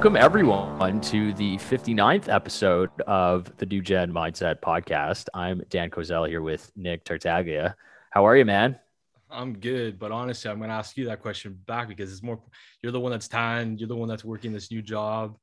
Welcome, everyone, to the 59th episode of the New Gen Mindset podcast. I'm Dan Kozel here with Nick Tartaglia. How are you, man? I'm good, but honestly, I'm going to ask you that question back because it's more you're the one that's tan, you're the one that's working this new job.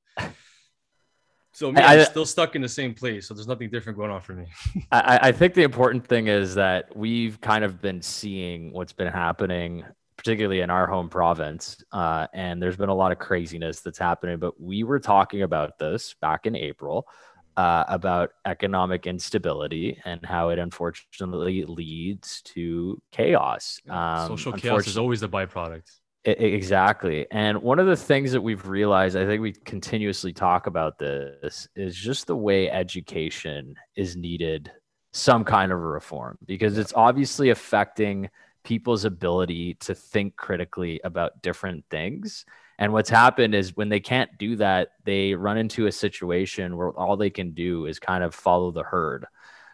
So me, I'm still stuck in the same place. So there's nothing different going on for me. I, I think the important thing is that we've kind of been seeing what's been happening particularly in our home province. Uh, and there's been a lot of craziness that's happening. But we were talking about this back in April uh, about economic instability and how it unfortunately leads to chaos. Um, Social chaos is always the byproduct. Exactly. And one of the things that we've realized, I think we continuously talk about this, is just the way education is needed some kind of a reform because it's obviously affecting people's ability to think critically about different things. And what's happened is when they can't do that, they run into a situation where all they can do is kind of follow the herd.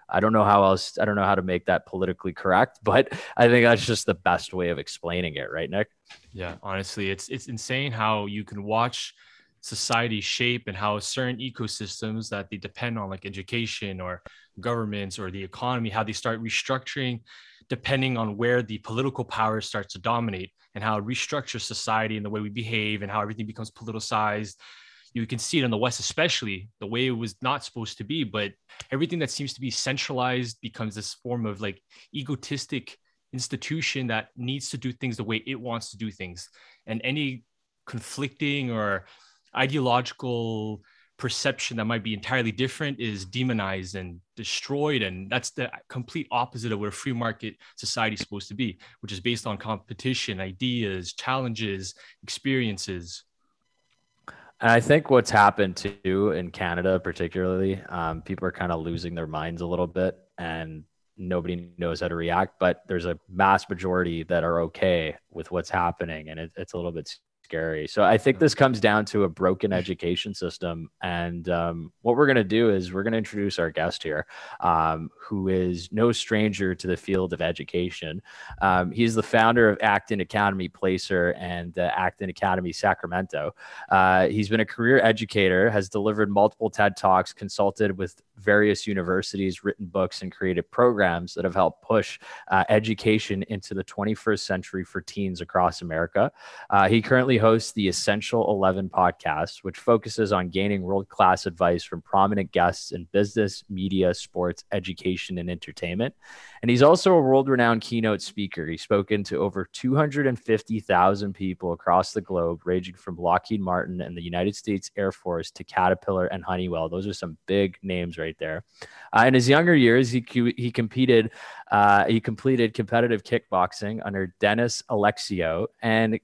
I don't know how else, I don't know how to make that politically correct, but I think that's just the best way of explaining it, right, Nick? Yeah, honestly, it's it's insane how you can watch society shape and how certain ecosystems that they depend on like education or governments or the economy how they start restructuring depending on where the political power starts to dominate and how it restructures society and the way we behave and how everything becomes politicized. You can see it in the West, especially the way it was not supposed to be, but everything that seems to be centralized becomes this form of like egotistic institution that needs to do things the way it wants to do things. And any conflicting or ideological perception that might be entirely different is demonized and destroyed and that's the complete opposite of what a free market society is supposed to be which is based on competition ideas challenges experiences. And i think what's happened too in canada particularly um, people are kind of losing their minds a little bit and nobody knows how to react but there's a mass majority that are okay with what's happening and it, it's a little bit scary. So I think this comes down to a broken education system. And um, what we're going to do is we're going to introduce our guest here, um, who is no stranger to the field of education. Um, he's the founder of Acton Academy Placer and uh, Acton Academy Sacramento. Uh, he's been a career educator, has delivered multiple TED Talks, consulted with various universities, written books, and created programs that have helped push uh, education into the 21st century for teens across America. Uh, he currently hosts the Essential 11 podcast, which focuses on gaining world class advice from prominent guests in business, media, sports, education, and entertainment. And he's also a world renowned keynote speaker. He's spoken to over 250,000 people across the globe, ranging from Lockheed Martin and the United States Air Force to Caterpillar and Honeywell. Those are some big names right there. Uh, in his younger years, he, he competed, uh, he completed competitive kickboxing under Dennis Alexio and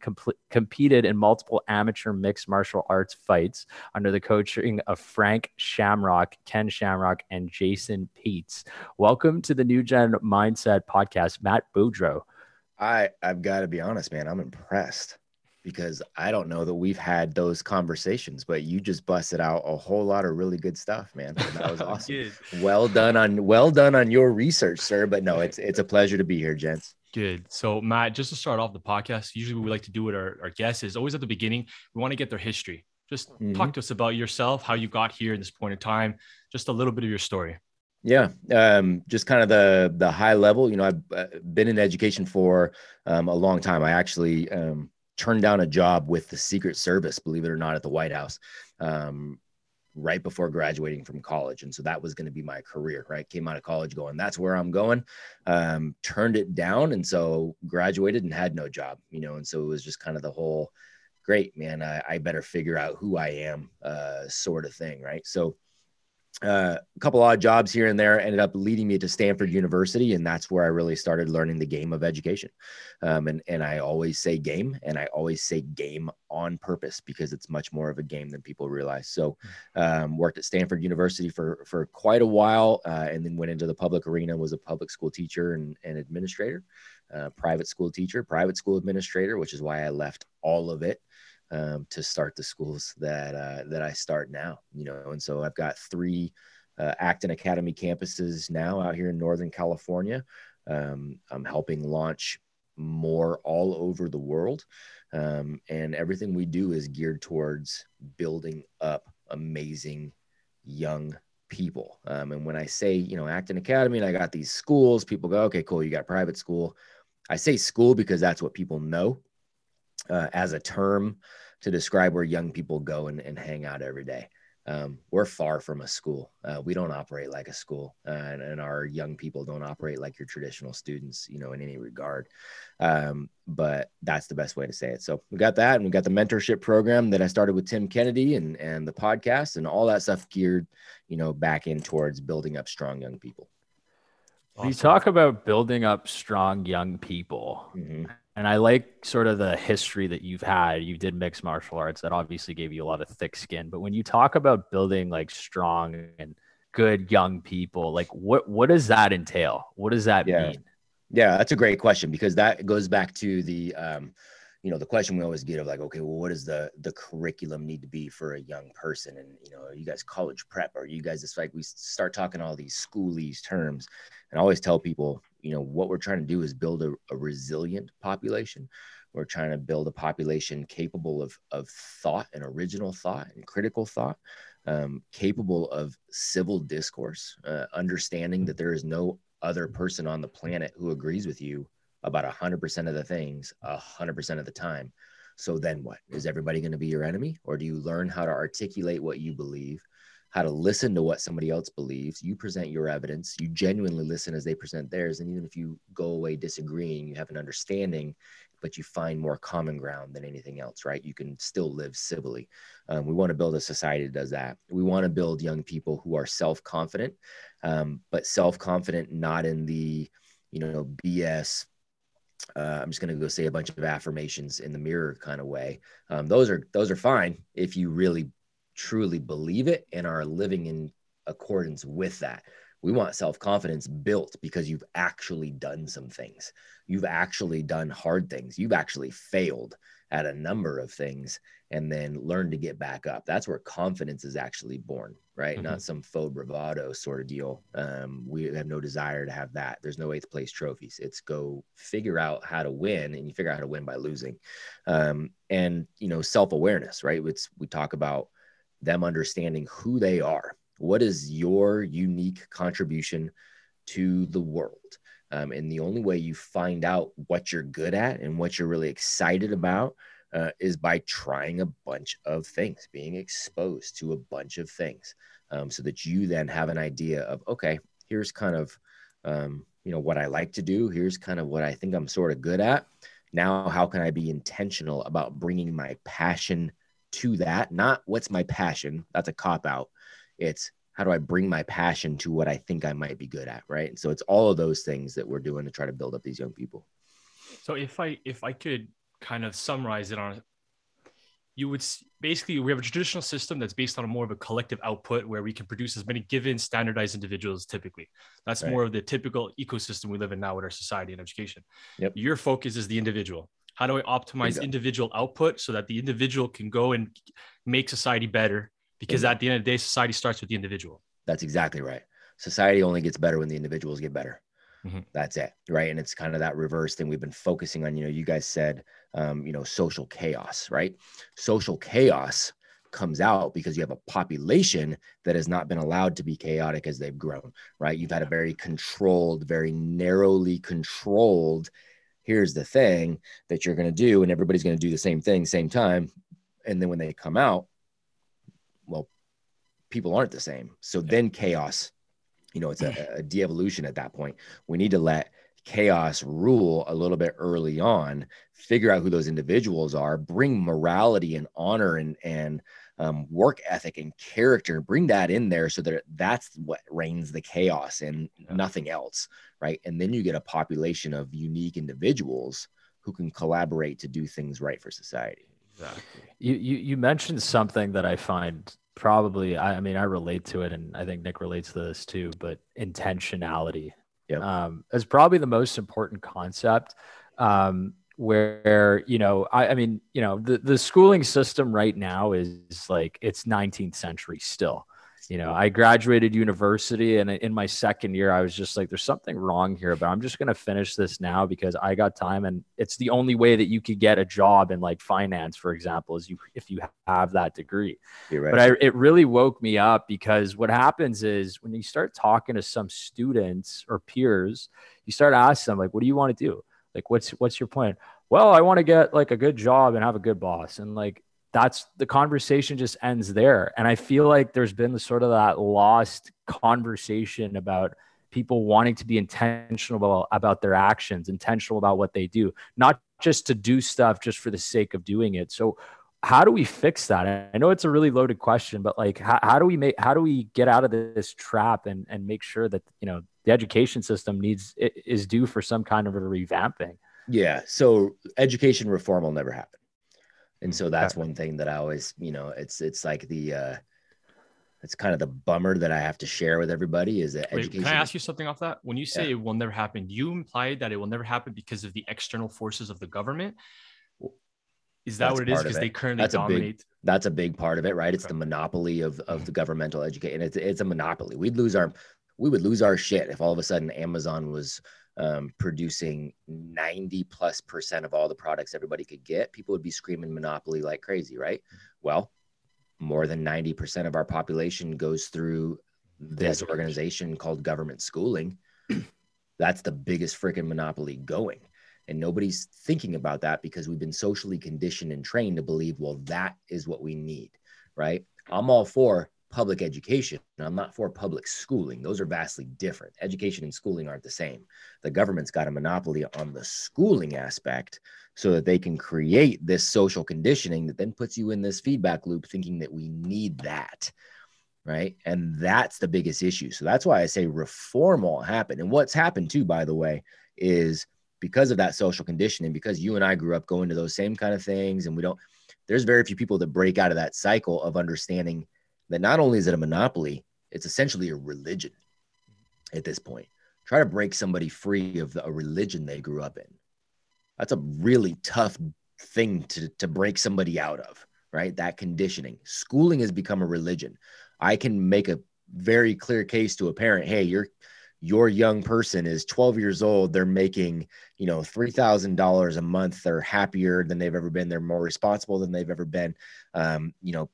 competed in multiple amateur mixed martial arts fights under the coaching of Frank Shamrock, Ken Shamrock, and Jason Peets. Welcome to the New Gen Mindset podcast, Matt Beaudreau. I I've got to be honest, man. I'm impressed because I don't know that we've had those conversations, but you just busted out a whole lot of really good stuff, man. that was awesome. well done on well done on your research, sir. But no, it's it's a pleasure to be here, gents. Good. So, Matt, just to start off the podcast, usually we like to do with our, our guests is always at the beginning, we want to get their history. Just mm-hmm. talk to us about yourself, how you got here in this point in time, just a little bit of your story. Yeah, um, just kind of the the high level. You know, I've uh, been in education for um, a long time. I actually um, turned down a job with the Secret Service, believe it or not, at the White House, um, right before graduating from college, and so that was going to be my career. Right, came out of college going, that's where I'm going. Um, turned it down, and so graduated and had no job. You know, and so it was just kind of the whole, great man, I, I better figure out who I am, uh, sort of thing. Right, so uh, a couple odd jobs here and there ended up leading me to Stanford University, and that's where I really started learning the game of education. Um, and and I always say game, and I always say game on purpose because it's much more of a game than people realize. So, um, worked at Stanford University for for quite a while, uh, and then went into the public arena. Was a public school teacher and, and administrator, uh, private school teacher, private school administrator, which is why I left all of it um, to start the schools that uh, that I start now. You know, and so I've got three uh, Acton Academy campuses now out here in Northern California. Um, I'm helping launch more all over the world. Um, and everything we do is geared towards building up amazing young people. Um, and when I say, you know, Acton Academy and I got these schools, people go, okay, cool, you got private school. I say school because that's what people know uh, as a term to describe where young people go and, and hang out every day um, we're far from a school. Uh, we don't operate like a school, uh, and, and, our young people don't operate like your traditional students, you know, in any regard. Um, but that's the best way to say it. So we got that, and we got the mentorship program that I started with Tim Kennedy, and and the podcast, and all that stuff geared, you know, back in towards building up strong young people. Awesome. You talk about building up strong young people. Mm-hmm. And I like sort of the history that you've had. You did mixed martial arts that obviously gave you a lot of thick skin. But when you talk about building like strong and good young people, like what what does that entail? What does that yeah. mean? Yeah, that's a great question because that goes back to the um, you know, the question we always get of like, okay, well, what does the the curriculum need to be for a young person? And you know, are you guys college prep? Or you guys just like we start talking all these schoolies terms? And I always tell people, you know what we're trying to do is build a, a resilient population. We're trying to build a population capable of, of thought and original thought and critical thought um, capable of civil discourse uh, understanding that there is no other person on the planet who agrees with you about 100% of the things 100% of the time. So then what? Is everybody going to be your enemy? Or do you learn how to articulate what you believe how to listen to what somebody else believes. You present your evidence, you genuinely listen as they present theirs. And even if you go away disagreeing, you have an understanding, but you find more common ground than anything else, right? You can still live civilly. Um, we want to build a society that does that. We want to build young people who are self confident, um, but self confident not in the, you know, BS uh, I'm just going to go say a bunch of affirmations in the mirror kind of way. Um, those are those are fine if you really truly believe it and are living in accordance with that. We want self confidence built because you've actually done some things. You've actually done hard things. You've actually failed at a number of things and then learn to get back up. That's where confidence is actually born, right? Mm-hmm. Not some faux bravado sort of deal. Um, we have no desire to have that. There's no eighth place trophies. It's go figure out how to win, and you figure out how to win by losing. Um, and you know, self awareness, right? It's we talk about them understanding who they are. What is your unique contribution to the world? Um, and the only way you find out what you're good at and what you're really excited about uh, is by trying a bunch of things, being exposed to a bunch of things, um, so that you then have an idea of, okay, here's kind of, um, you know, what I like to do. Here's kind of what I think I'm sort of good at. Now, how can I be intentional about bringing my passion to that, not what's my passion. That's a cop out. It's how do I bring my passion to what I think I might be good at, right? And so it's all of those things that we're doing to try to build up these young people. So if I if I could kind of summarize it on you would basically we have a traditional system that's based on more of a collective output where we can produce as many given standardized individuals typically that's right. more of the typical ecosystem we live in now with our society and education yep. your focus is the individual how do I optimize individual output so that the individual can go and make society better? Because at the end of the day, society starts with the individual. That's exactly right. Society only gets better when the individuals get better. Mm-hmm. That's it. Right. And it's kind of that reverse thing we've been focusing on. You know, you guys said, um, you know, social chaos, right? Social chaos comes out because you have a population that has not been allowed to be chaotic as they've grown, right? You've had a very controlled, very narrowly controlled here's the thing that you're going to do and everybody's going to do the same thing same time. And then when they come out well people aren't the same. So then chaos you know it's a, a de-evolution at that point. We need to let chaos rule a little bit early on figure out who those individuals are bring morality and honor and and um, work ethic and character bring that in there so that that's what reins the chaos and yeah. nothing else right and then you get a population of unique individuals who can collaborate to do things right for society exactly you you, you mentioned something that i find probably I, I mean i relate to it and i think nick relates to this too but intentionality yep. um, is probably the most important concept um, where you know I, I, mean you know the, the schooling system right now is like it's 19th century still you know, I graduated university and in my second year, I was just like, there's something wrong here, but I'm just going to finish this now because I got time. And it's the only way that you could get a job in like finance, for example, is you, if you have that degree. Right. But I, it really woke me up because what happens is when you start talking to some students or peers, you start asking them like, what do you want to do? Like, what's, what's your plan? Well, I want to get like a good job and have a good boss. And like, that's the conversation just ends there. And I feel like there's been the sort of that lost conversation about people wanting to be intentional about their actions, intentional about what they do, not just to do stuff just for the sake of doing it. So how do we fix that? I know it's a really loaded question, but like, how, how do we make, how do we get out of this trap and, and make sure that, you know, the education system needs, is due for some kind of a revamping? Yeah. So education reform will never happen. And so that's one thing that i always you know it's it's like the uh it's kind of the bummer that i have to share with everybody is that Wait, education can i ask you something off that? When you say yeah. it will never happen you implied that it will never happen because of the external forces of the government? Is that that's what it is because they currently that's dominate a big, that's a big part of it right? It's okay. the monopoly of of the governmental education. It's, it's a monopoly. We'd lose our we would lose our shit if all of a sudden amazon was um, producing 90 plus percent of all the products everybody could get, people would be screaming monopoly like crazy, right? Well, more than 90% of our population goes through this organization called government schooling. That's the biggest freaking monopoly going. And nobody's thinking about that because we've been socially conditioned and trained to believe, well, that is what we need, right? I'm all for public education. I'm not for public schooling. Those are vastly different. Education and schooling aren't the same. The government's got a monopoly on the schooling aspect so that they can create this social conditioning that then puts you in this feedback loop thinking that we need that. Right. And that's the biggest issue. So that's why I say reform won't happen. And what's happened too, by the way, is because of that social conditioning, because you and I grew up going to those same kind of things, and we don't, there's very few people that break out of that cycle of understanding that not only is it a monopoly, it's essentially a religion at this point. Try to break somebody free of a religion they grew up in. That's a really tough thing to, to break somebody out of, right? That conditioning. Schooling has become a religion. I can make a very clear case to a parent hey, your your young person is 12 years old they're making you know $3000 a month they're happier than they've ever been they're more responsible than they've ever been um, you know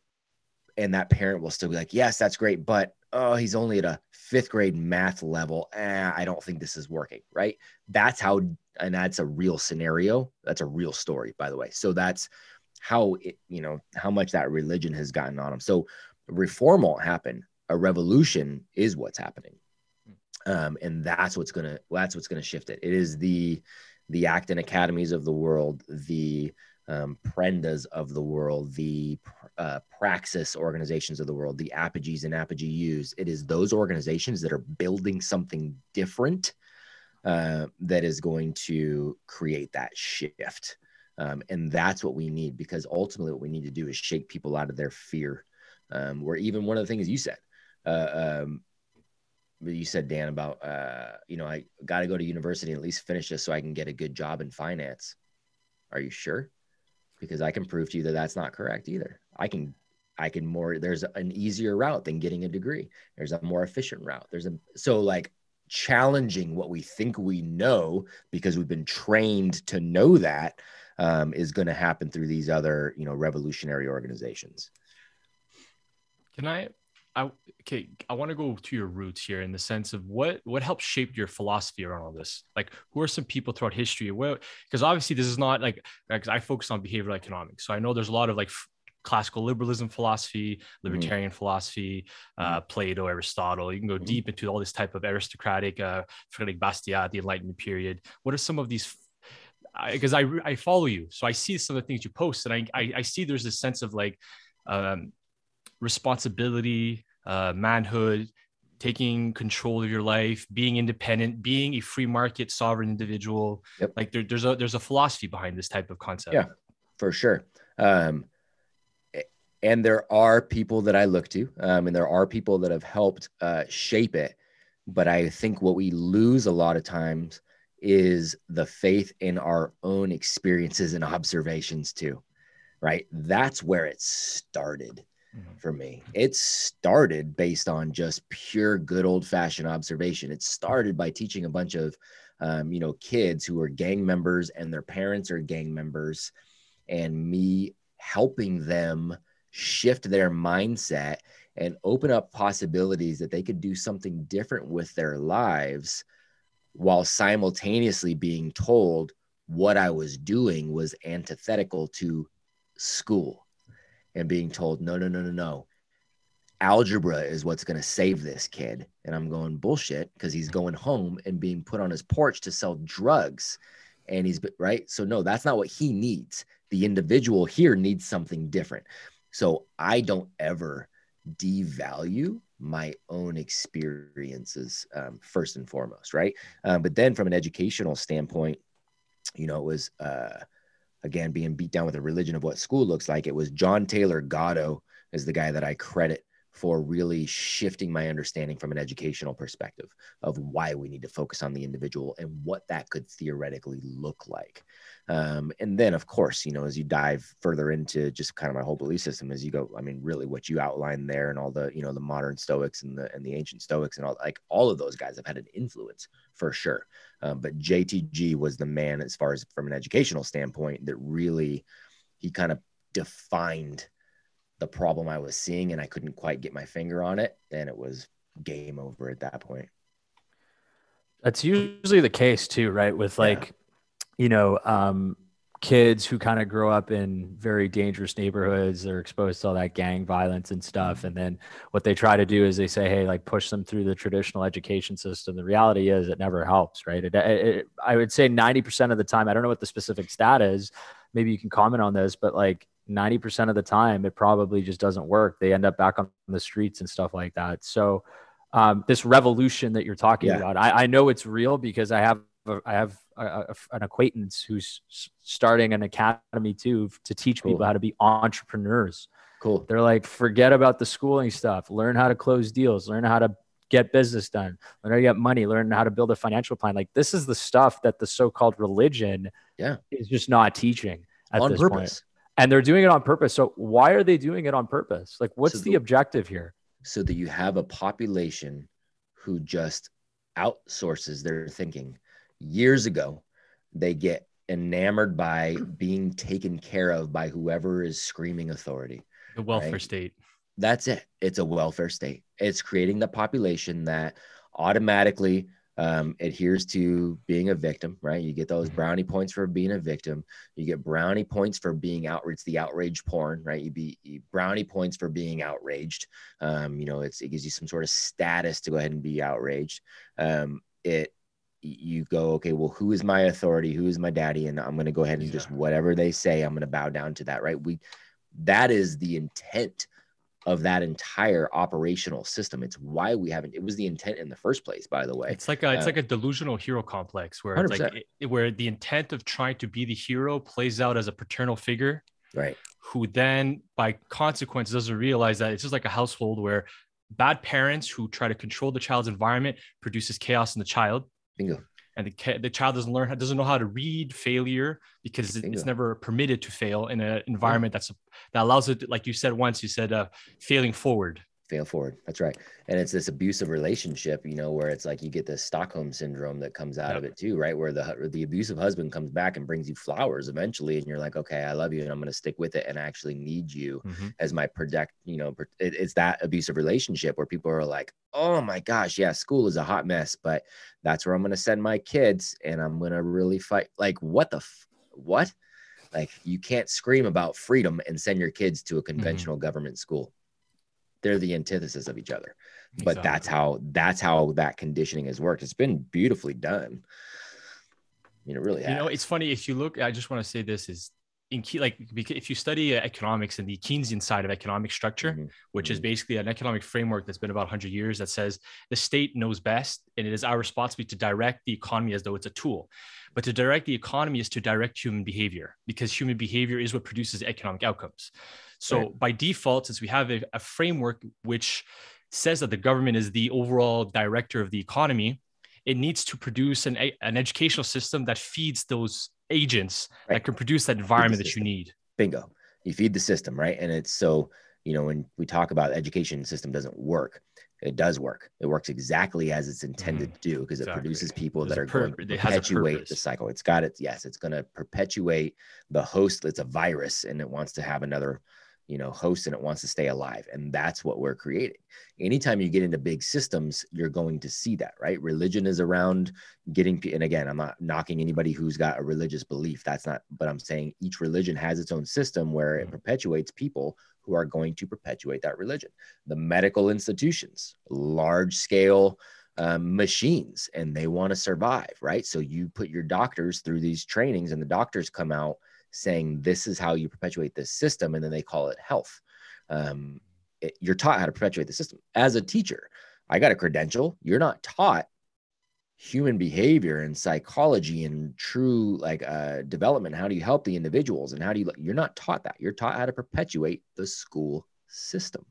and that parent will still be like, yes, that's great, but oh, he's only at a fifth grade math level. Eh, I don't think this is working, right? That's how, and that's a real scenario. That's a real story, by the way. So that's how it, you know, how much that religion has gotten on them. So reform won't happen. A revolution is what's happening. Um, and that's what's gonna that's what's gonna shift it. It is the the Acton academies of the world, the um, Prendas of the world, the uh, Praxis organizations of the world, the Apogees and Apogeus. It is those organizations that are building something different uh, that is going to create that shift. Um, and that's what we need because ultimately what we need to do is shake people out of their fear. Um, where even one of the things you said, uh, um, you said Dan about uh, you know I got to go to university and at least finish this so I can get a good job in finance. Are you sure? Because I can prove to you that that's not correct either. I can I can more there's an easier route than getting a degree. There's a more efficient route. There's a so like challenging what we think we know because we've been trained to know that um, is going to happen through these other you know revolutionary organizations. Can I I okay, I want to go to your roots here in the sense of what what helped shape your philosophy around all this. Like, who are some people throughout history? Well, because obviously this is not like because I focus on behavioral economics, so I know there's a lot of like f- classical liberalism philosophy, mm-hmm. libertarian mm-hmm. philosophy, uh, mm-hmm. Plato, Aristotle. You can go mm-hmm. deep into all this type of aristocratic, uh, Frederick Bastiat, the Enlightenment period. What are some of these? Because I, I, I follow you, so I see some of the things you post, and I I, I see there's this sense of like um, responsibility, uh, manhood, taking control of your life, being independent, being a free market sovereign individual. Yep. Like there, there's a there's a philosophy behind this type of concept. Yeah, for sure. Um, and there are people that I look to, um, and there are people that have helped uh, shape it. But I think what we lose a lot of times is the faith in our own experiences and observations too, right? That's where it started mm-hmm. for me. It started based on just pure good old fashioned observation. It started by teaching a bunch of, um, you know, kids who are gang members and their parents are gang members, and me helping them shift their mindset and open up possibilities that they could do something different with their lives while simultaneously being told what I was doing was antithetical to school and being told, no, no, no, no, no. Algebra is what's going to save this kid. And I'm going bullshit because he's going home and being put on his porch to sell drugs. And he's right. So, no, that's not what he needs. The individual here needs something different. So, I don't ever devalue my own experiences um, first and foremost. Right. Um, but then, from an educational standpoint, you know, it was, uh, again being beat down with a religion of what school looks like. It was John Taylor Gatto is the guy that I credit for really shifting my understanding from an educational perspective of why we need to focus on the individual and what that could theoretically look like. Um, and then, of course, you know, as you dive further into just kind of my whole belief system, as you go, I mean, really, what you outlined there, and all the, you know, the modern Stoics and the and the ancient Stoics and all, like all of those guys have had an influence for sure. Um, but JTG was the man, as far as from an educational standpoint, that really he kind of defined the problem I was seeing, and I couldn't quite get my finger on it, and it was game over at that point. That's usually the case too, right? With like, yeah. you know, um, kids who kind of grow up in very dangerous neighborhoods they're exposed to all that gang violence and stuff mm-hmm. and then what they try to do is they say hey like push them through the traditional education system the reality is it never helps right it, it, i would say 90% of the time i don't know what the specific stat is maybe you can comment on this but like 90% of the time it probably just doesn't work they end up back on the streets and stuff like that so um, this revolution that you're talking yeah. about I, I know it's real because i have I have a, a, an acquaintance who's starting an academy too to teach cool. people how to be entrepreneurs. Cool. They're like, forget about the schooling stuff. Learn how to close deals. Learn how to get business done. Learn how to get money. Learn how to build a financial plan. Like this is the stuff that the so-called religion yeah. is just not teaching at on this purpose. point. And they're doing it on purpose. So why are they doing it on purpose? Like, what's so the, the objective here? So that you have a population who just outsources their thinking years ago, they get enamored by being taken care of by whoever is screaming authority. The welfare right? state. That's it. It's a welfare state. It's creating the population that automatically um, adheres to being a victim, right? You get those mm-hmm. brownie points for being a victim. You get brownie points for being outraged. The outrage porn, right? You be you, brownie points for being outraged. Um, you know, it's it gives you some sort of status to go ahead and be outraged. Um, it you go, okay, well, who is my authority? Who is my daddy? And I'm going to go ahead and yeah. just whatever they say, I'm going to bow down to that, right? We, that is the intent of that entire operational system. It's why we haven't. It was the intent in the first place, by the way. It's like a, it's uh, like a delusional hero complex where it's like it, where the intent of trying to be the hero plays out as a paternal figure, right? Who then, by consequence, doesn't realize that it's just like a household where bad parents who try to control the child's environment produces chaos in the child Bingo. And the, the child doesn't learn, doesn't know how to read failure because Bingo. it's never permitted to fail in an environment that's that allows it. Like you said once, you said uh, failing forward fail forward. That's right. And it's this abusive relationship, you know, where it's like you get this Stockholm syndrome that comes out yep. of it too, right? Where the the abusive husband comes back and brings you flowers eventually, and you're like, okay, I love you, and I'm going to stick with it, and I actually need you mm-hmm. as my protect You know, it, it's that abusive relationship where people are like, oh my gosh, yeah, school is a hot mess, but that's where I'm going to send my kids, and I'm going to really fight. Like, what the f- what? Like, you can't scream about freedom and send your kids to a mm-hmm. conventional mm-hmm. government school they're the antithesis of each other. But exactly. that's how that's how that conditioning has worked. It's been beautifully done. You know, really. Has. You know, it's funny if you look. I just want to say this is in key like if you study economics and the Keynesian side of economic structure, mm-hmm. which mm-hmm. is basically an economic framework that's been about 100 years that says the state knows best and it is our responsibility to direct the economy as though it's a tool. But to direct the economy is to direct human behavior because human behavior is what produces economic outcomes. So right. by default, since we have a, a framework which says that the government is the overall director of the economy, it needs to produce an, an educational system that feeds those agents right. that can produce that environment that you need. Bingo. You feed the system, right? And it's so you know, when we talk about education system doesn't work, it does work. It works exactly as it's intended mm-hmm. to do because exactly. it produces people There's that are pur- going to perpetuate the cycle. It's got it. Yes, it's going to perpetuate the host. It's a virus and it wants to have another you know host and it wants to stay alive and that's what we're creating. Anytime you get into big systems you're going to see that right? Religion is around getting and again i'm not knocking anybody who's got a religious belief. That's not but i'm saying each religion has its own system where it mm-hmm. perpetuates people who are going to perpetuate that religion. The medical institutions large scale um, machines and they want to survive right? So you put your doctors through these trainings and the doctors come out saying this is how you perpetuate this system and then they call it health. Um, it, you're taught how to perpetuate the system. As a teacher i got a credential. You're not taught human behavior and psychology and true like uh, development. How do you help the individuals and how do you you're not taught that. You're taught how to perpetuate the school system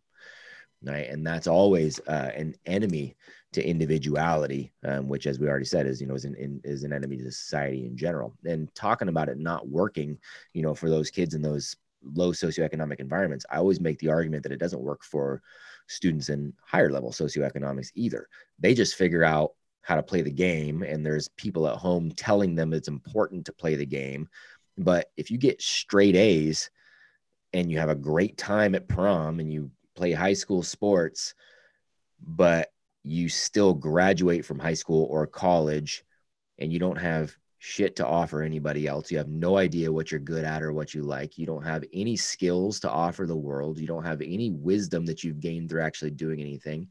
right? And that's always uh, an enemy to individuality, um, which, as we already said, is you know is an in, is an enemy to society in general. And talking about it not working, you know, for those kids in those low socioeconomic environments, I always make the argument that it doesn't work for students in higher level socioeconomics either. They just figure out how to play the game, and there's people at home telling them it's important to play the game. But if you get straight A's and you have a great time at prom and you play high school sports, but you still graduate from high school or college and you don't have shit to offer anybody else. You have no idea what you're good at or what you like. You don't have any skills to offer the world. You don't have any wisdom that you've gained through actually doing anything.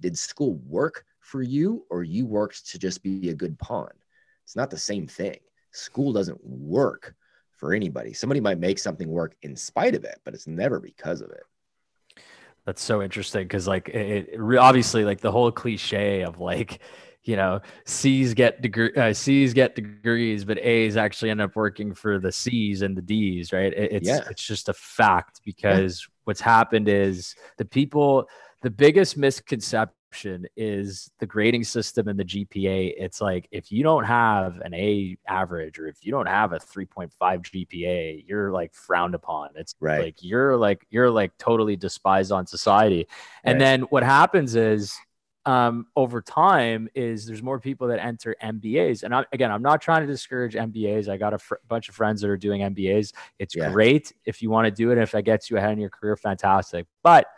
Did school work for you or you worked to just be a good pawn? It's not the same thing. School doesn't work for anybody. Somebody might make something work in spite of it, but it's never because of it. That's so interesting because, like, it, it, obviously, like the whole cliche of like, you know, C's get degree, uh, C's get degrees, but A's actually end up working for the C's and the D's, right? It, it's yeah. it's just a fact because yeah. what's happened is the people, the biggest misconception is the grading system and the GPA. It's like if you don't have an A average or if you don't have a 3.5 GPA, you're like frowned upon. It's right. like you're like you're like totally despised on society. And right. then what happens is um, over time is there's more people that enter MBAs. And I, again, I'm not trying to discourage MBAs. I got a fr- bunch of friends that are doing MBAs. It's yeah. great if you want to do it. If that gets you ahead in your career, fantastic. But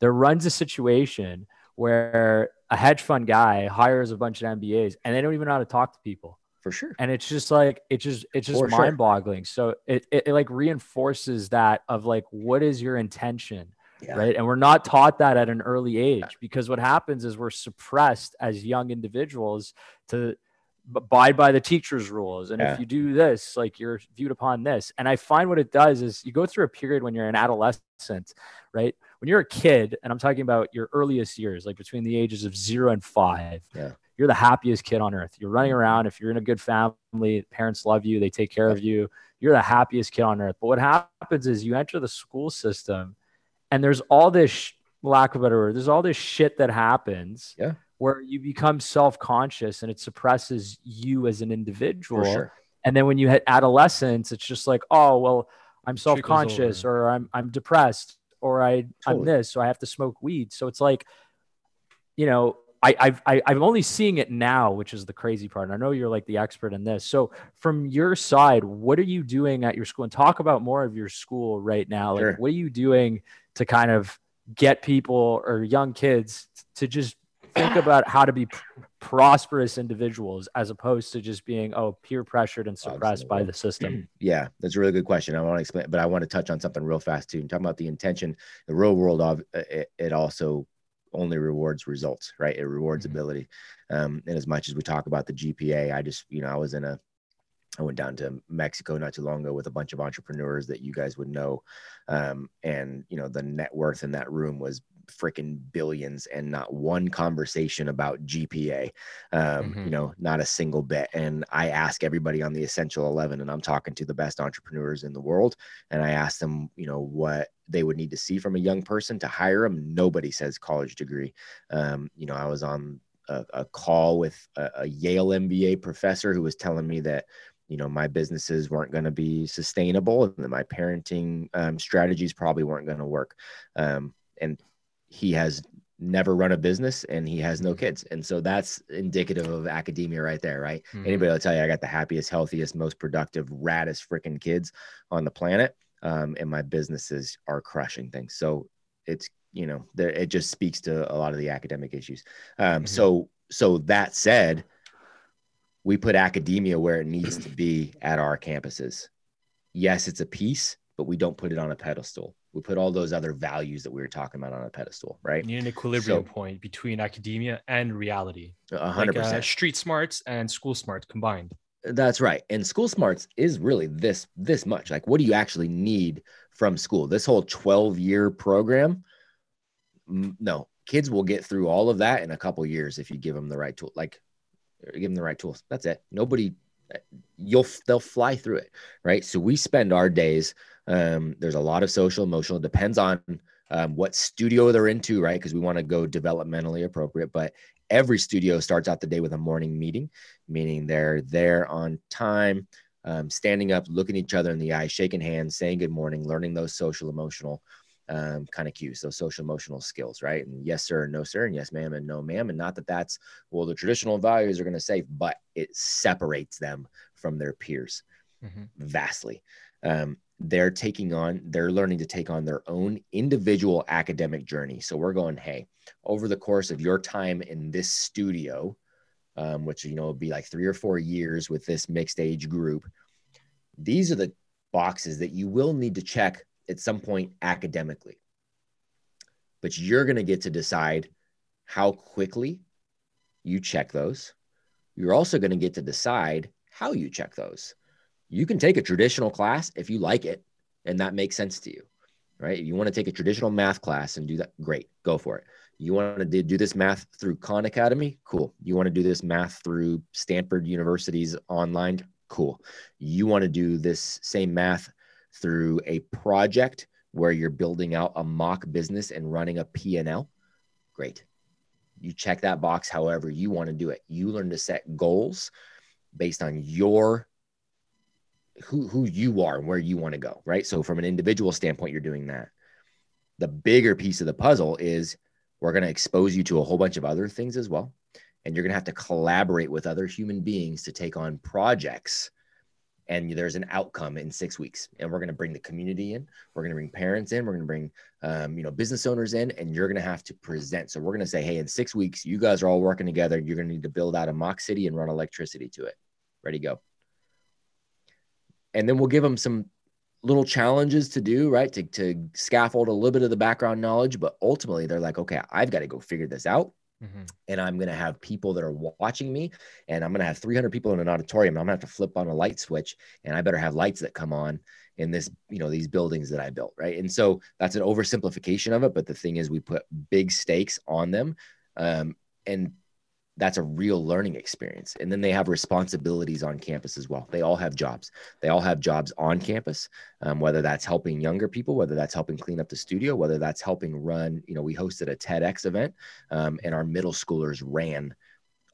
there runs a situation where a hedge fund guy hires a bunch of MBAs and they don't even know how to talk to people. For sure. And it's just like it's just it's just mind boggling. Sure. So it, it, it like reinforces that of like what is your intention? Yeah. Right. And we're not taught that at an early age yeah. because what happens is we're suppressed as young individuals to abide by the teacher's rules. And yeah. if you do this, like you're viewed upon this. And I find what it does is you go through a period when you're an adolescent, right? When you're a kid, and I'm talking about your earliest years, like between the ages of zero and five, yeah. you're the happiest kid on earth. You're running around. If you're in a good family, parents love you, they take care of you. You're the happiest kid on earth. But what happens is you enter the school system, and there's all this lack of a better word, there's all this shit that happens. Yeah. Where you become self conscious and it suppresses you as an individual. Sure. And then when you hit adolescence, it's just like, oh, well, I'm self conscious or I'm, I'm depressed or I totally. I'm this, so I have to smoke weed. So it's like, you know, I, I've I, I'm only seeing it now, which is the crazy part. And I know you're like the expert in this. So from your side, what are you doing at your school? And talk about more of your school right now. Like, sure. what are you doing to kind of get people or young kids to just think about how to be prosperous individuals as opposed to just being oh peer pressured and suppressed Absolutely. by the system yeah that's a really good question i want to explain but i want to touch on something real fast too and talking about the intention the real world of uh, it, it also only rewards results right it rewards mm-hmm. ability um, and as much as we talk about the gpa i just you know i was in a I went down to Mexico not too long ago with a bunch of entrepreneurs that you guys would know. Um, and, you know, the net worth in that room was freaking billions and not one conversation about GPA, um, mm-hmm. you know, not a single bit. And I ask everybody on the Essential 11, and I'm talking to the best entrepreneurs in the world, and I ask them, you know, what they would need to see from a young person to hire them. Nobody says college degree. Um, you know, I was on a, a call with a, a Yale MBA professor who was telling me that you know my businesses weren't going to be sustainable and that my parenting um, strategies probably weren't going to work um, and he has never run a business and he has no mm-hmm. kids and so that's indicative of academia right there right mm-hmm. anybody will tell you i got the happiest healthiest most productive raddest freaking kids on the planet um, and my businesses are crushing things so it's you know there, it just speaks to a lot of the academic issues um, mm-hmm. so so that said we put academia where it needs to be at our campuses. Yes, it's a piece, but we don't put it on a pedestal. We put all those other values that we were talking about on a pedestal, right? You need an equilibrium so, point between academia and reality. hundred like, uh, percent. Street smarts and school smarts combined. That's right. And school smarts is really this this much. Like, what do you actually need from school? This whole twelve year program. No, kids will get through all of that in a couple years if you give them the right tool. Like give them the right tools. That's it. Nobody, you'll they'll fly through it, right? So we spend our days. Um, there's a lot of social, emotional. It Depends on um, what studio they're into, right? Because we want to go developmentally appropriate. But every studio starts out the day with a morning meeting, meaning they're there on time, um, standing up, looking each other in the eye, shaking hands, saying good morning, learning those social, emotional um, kind of cues, those social emotional skills, right? And yes, sir, and no, sir, and yes, ma'am, and no, ma'am. And not that that's, well, the traditional values are going to say, but it separates them from their peers mm-hmm. vastly. Um, they're taking on, they're learning to take on their own individual academic journey. So we're going, hey, over the course of your time in this studio, um, which, you know, will be like three or four years with this mixed age group, these are the boxes that you will need to check at some point academically. But you're going to get to decide how quickly you check those. You're also going to get to decide how you check those. You can take a traditional class if you like it and that makes sense to you, right? If you want to take a traditional math class and do that, great, go for it. You want to do this math through Khan Academy? Cool. You want to do this math through Stanford University's online? Cool. You want to do this same math through a project where you're building out a mock business and running a P&L, great. You check that box however you want to do it. You learn to set goals based on your who who you are and where you want to go, right? So from an individual standpoint, you're doing that. The bigger piece of the puzzle is we're going to expose you to a whole bunch of other things as well. And you're going to have to collaborate with other human beings to take on projects. And there's an outcome in six weeks. And we're going to bring the community in. We're going to bring parents in. We're going to bring um, you know business owners in. And you're going to have to present. So we're going to say hey in six weeks you guys are all working together. You're going to need to build out a mock city and run electricity to it. Ready go and then we'll give them some little challenges to do right to, to scaffold a little bit of the background knowledge but ultimately they're like okay i've got to go figure this out Mm-hmm. And I'm going to have people that are watching me, and I'm going to have 300 people in an auditorium. I'm going to have to flip on a light switch, and I better have lights that come on in this, you know, these buildings that I built. Right. And so that's an oversimplification of it. But the thing is, we put big stakes on them. Um, and that's a real learning experience. And then they have responsibilities on campus as well. They all have jobs. They all have jobs on campus, um, whether that's helping younger people, whether that's helping clean up the studio, whether that's helping run. You know, we hosted a TEDx event, um, and our middle schoolers ran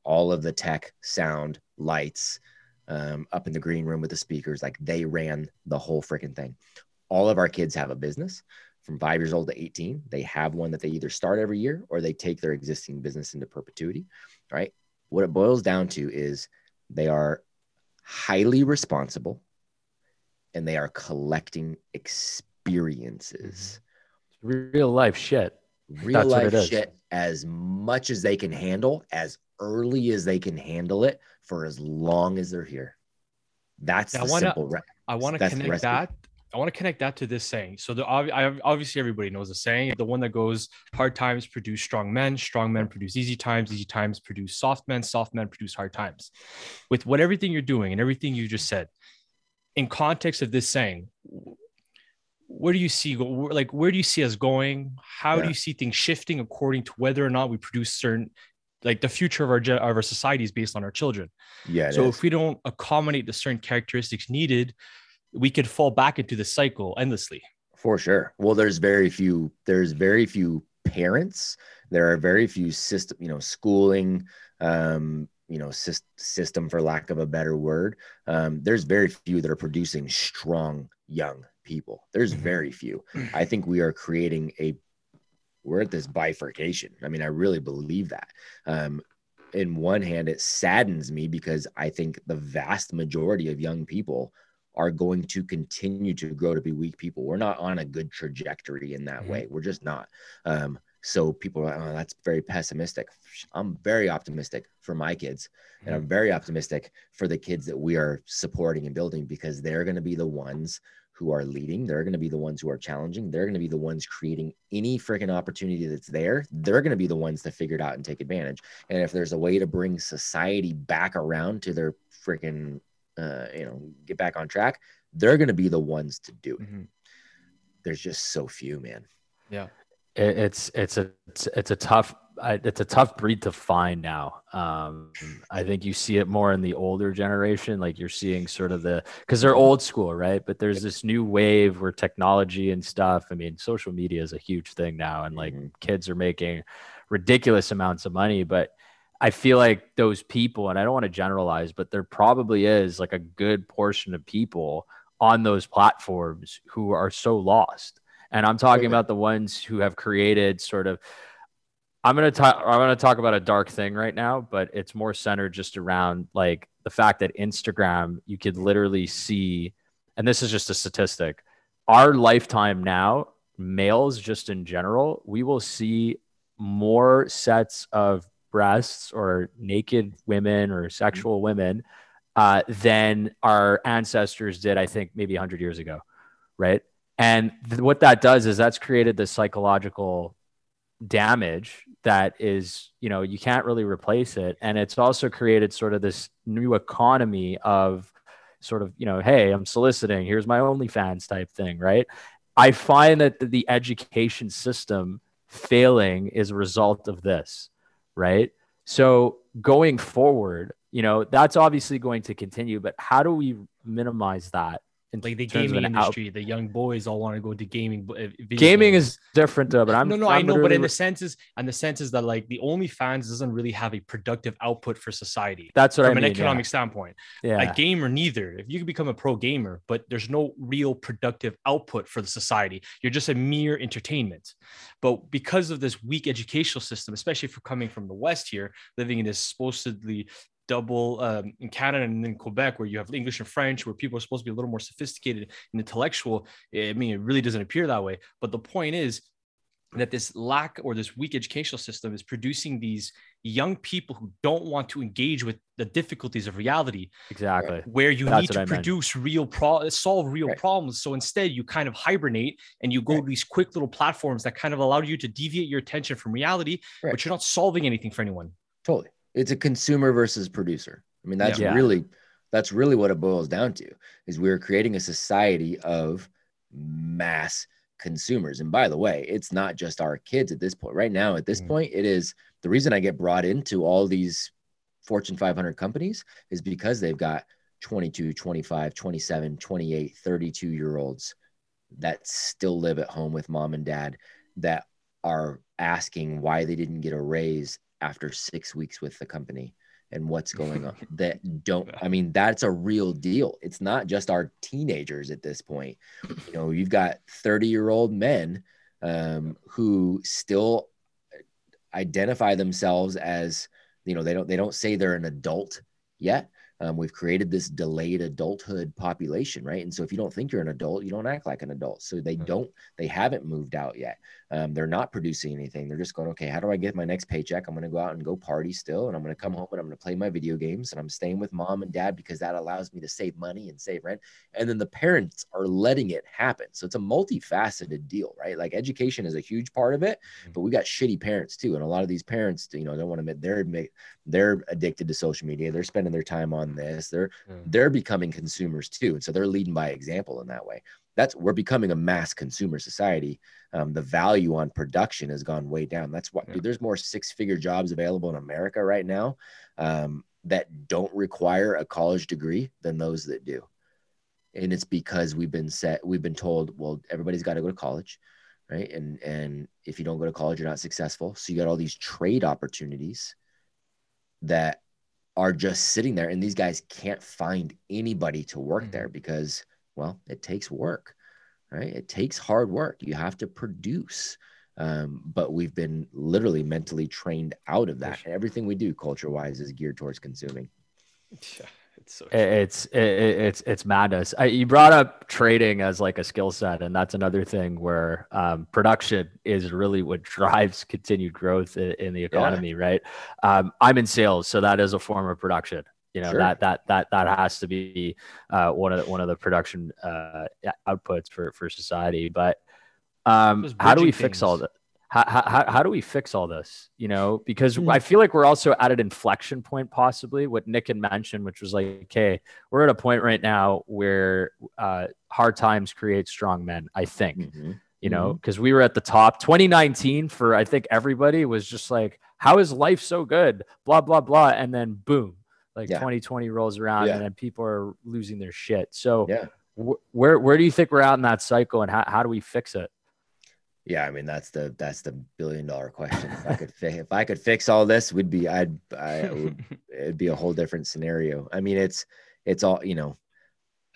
all of the tech, sound, lights um, up in the green room with the speakers. Like they ran the whole freaking thing. All of our kids have a business from five years old to 18. They have one that they either start every year or they take their existing business into perpetuity right? What it boils down to is they are highly responsible and they are collecting experiences. Mm-hmm. Real life shit. Real That's life shit as much as they can handle, as early as they can handle it for as long as they're here. That's I wanna, simple. Re- I want to connect that I want to connect that to this saying. So the obviously everybody knows the saying. The one that goes hard times produce strong men, strong men produce easy times, easy times produce soft men, soft men produce hard times. With what everything you're doing and everything you just said, in context of this saying, where do you see like where do you see us going? How yeah. do you see things shifting according to whether or not we produce certain like the future of our of our society is based on our children. Yeah. So is. if we don't accommodate the certain characteristics needed we could fall back into the cycle endlessly. For sure. Well, there's very few, there's very few parents. There are very few system, you know, schooling, um, you know system for lack of a better word um, there's very few that are producing strong young people there's mm-hmm. very few i think we are creating a we're at this bifurcation i mean i really believe that um, in one hand it saddens me because i think the vast majority of young people are going to continue to grow to be weak people we're not on a good trajectory in that mm-hmm. way we're just not um, so people are like, oh, that's very pessimistic. I'm very optimistic for my kids. And I'm mm-hmm. very optimistic for the kids that we are supporting and building because they're going to be the ones who are leading. They're going to be the ones who are challenging. They're going to be the ones creating any freaking opportunity that's there. They're going to be the ones to figure it out and take advantage. And if there's a way to bring society back around to their freaking, uh, you know, get back on track, they're going to be the ones to do it. Mm-hmm. There's just so few, man. Yeah it, it's it's a it's, it's a tough it's a tough breed to find now. Um, I think you see it more in the older generation. Like you're seeing sort of the because they're old school, right? But there's this new wave where technology and stuff. I mean, social media is a huge thing now, and like mm-hmm. kids are making ridiculous amounts of money. But I feel like those people, and I don't want to generalize, but there probably is like a good portion of people on those platforms who are so lost and I'm talking about the ones who have created sort of I'm going to talk I'm to talk about a dark thing right now, but it's more centered just around like the fact that Instagram you could literally see and this is just a statistic. Our lifetime now, males just in general, we will see more sets of breasts or naked women or sexual women uh, than our ancestors did, I think, maybe 100 years ago, right? And th- what that does is that's created this psychological damage that is, you know, you can't really replace it. And it's also created sort of this new economy of sort of, you know, hey, I'm soliciting, here's my OnlyFans type thing, right? I find that the education system failing is a result of this, right? So going forward, you know, that's obviously going to continue, but how do we minimize that? Like the gaming industry, out- the young boys all want to go to gaming. Uh, gaming games. is different, though. But I'm no, no, I'm i know, but in the sense is, and the sense is that like the only fans doesn't really have a productive output for society. That's what from I mean, an economic yeah. standpoint. Yeah, a gamer neither. If you can become a pro gamer, but there's no real productive output for the society, you're just a mere entertainment. But because of this weak educational system, especially for coming from the West here, living in this supposedly double um, in Canada and in Quebec, where you have English and French, where people are supposed to be a little more sophisticated and intellectual. I mean, it really doesn't appear that way. But the point is that this lack or this weak educational system is producing these young people who don't want to engage with the difficulties of reality. Exactly. Where you That's need to produce real pro solve real right. problems. So instead you kind of hibernate and you go right. to these quick little platforms that kind of allow you to deviate your attention from reality, right. but you're not solving anything for anyone. Totally it's a consumer versus producer. I mean, that's yeah. really that's really what it boils down to is we're creating a society of mass consumers. And by the way, it's not just our kids at this point. Right now, at this mm-hmm. point, it is the reason I get brought into all these Fortune 500 companies is because they've got 22, 25, 27, 28, 32 year olds that still live at home with mom and dad that are asking why they didn't get a raise after six weeks with the company and what's going on that don't i mean that's a real deal. It's not just our teenagers at this point. You know you've got 30 year old men um, who still identify themselves as you know they don't they don't say they're an adult yet um, we've created this delayed adulthood population right and so if you don't think you're an adult you don't act like an adult so they mm-hmm. don't they haven't moved out yet um, they're not producing anything. They're just going, okay, how do I get my next paycheck? I'm going to go out and go party still. And I'm going to come home and I'm going to play my video games. And I'm staying with mom and dad because that allows me to save money and save rent. And then the parents are letting it happen. So it's a multifaceted deal, right? Like education is a huge part of it, mm-hmm. but we got shitty parents too. And a lot of these parents, you know, don't want to admit they're, they're addicted to social media. They're spending their time on this. They're, mm. they're becoming consumers too. And so they're leading by example in that way that's we're becoming a mass consumer society. Um, the value on production has gone way down. That's why yeah. dude, there's more six figure jobs available in America right now um, that don't require a college degree than those that do. And it's because we've been set, we've been told, well, everybody's got to go to college, right? And and if you don't go to college, you're not successful. So you got all these trade opportunities that are just sitting there and these guys can't find anybody to work there because well it takes work right? It takes hard work. You have to produce. Um, but we've been literally mentally trained out of that. everything we do culture wise is geared towards consuming. Yeah, it's so It's it, it- it's it's madness. I, you brought up trading as like a skill set, and that's another thing where um, production is really what drives continued growth in, in the economy, right? Um, I'm in sales, so that is a form of production. You know Sure. that that that that has to be uh, one of the, one of the production uh, outputs for for society. But um, how do we bridging fix all that? How, how, how do we fix all this? You know, because Hmm. I feel like we're also at an inflection point, possibly what Nick had mentioned, which was like, okay, we're at a point right now where uh, hard times create strong men. I think, Mhm. you know, because we were at the top. 2019 for I think everybody was just like, how is life so good? Blah blah blah, and then boom, like Yeah. 2020 rolls around, Yeah. and then people are losing their shit. So, Yeah. wh- where where do you think we're at in that cycle, and how, how do we fix it? Yeah, I mean that's the that's the billion dollar question. If I could fi- if I could fix all this, would be I'd I would it'd be a whole different scenario. I mean it's it's all you know.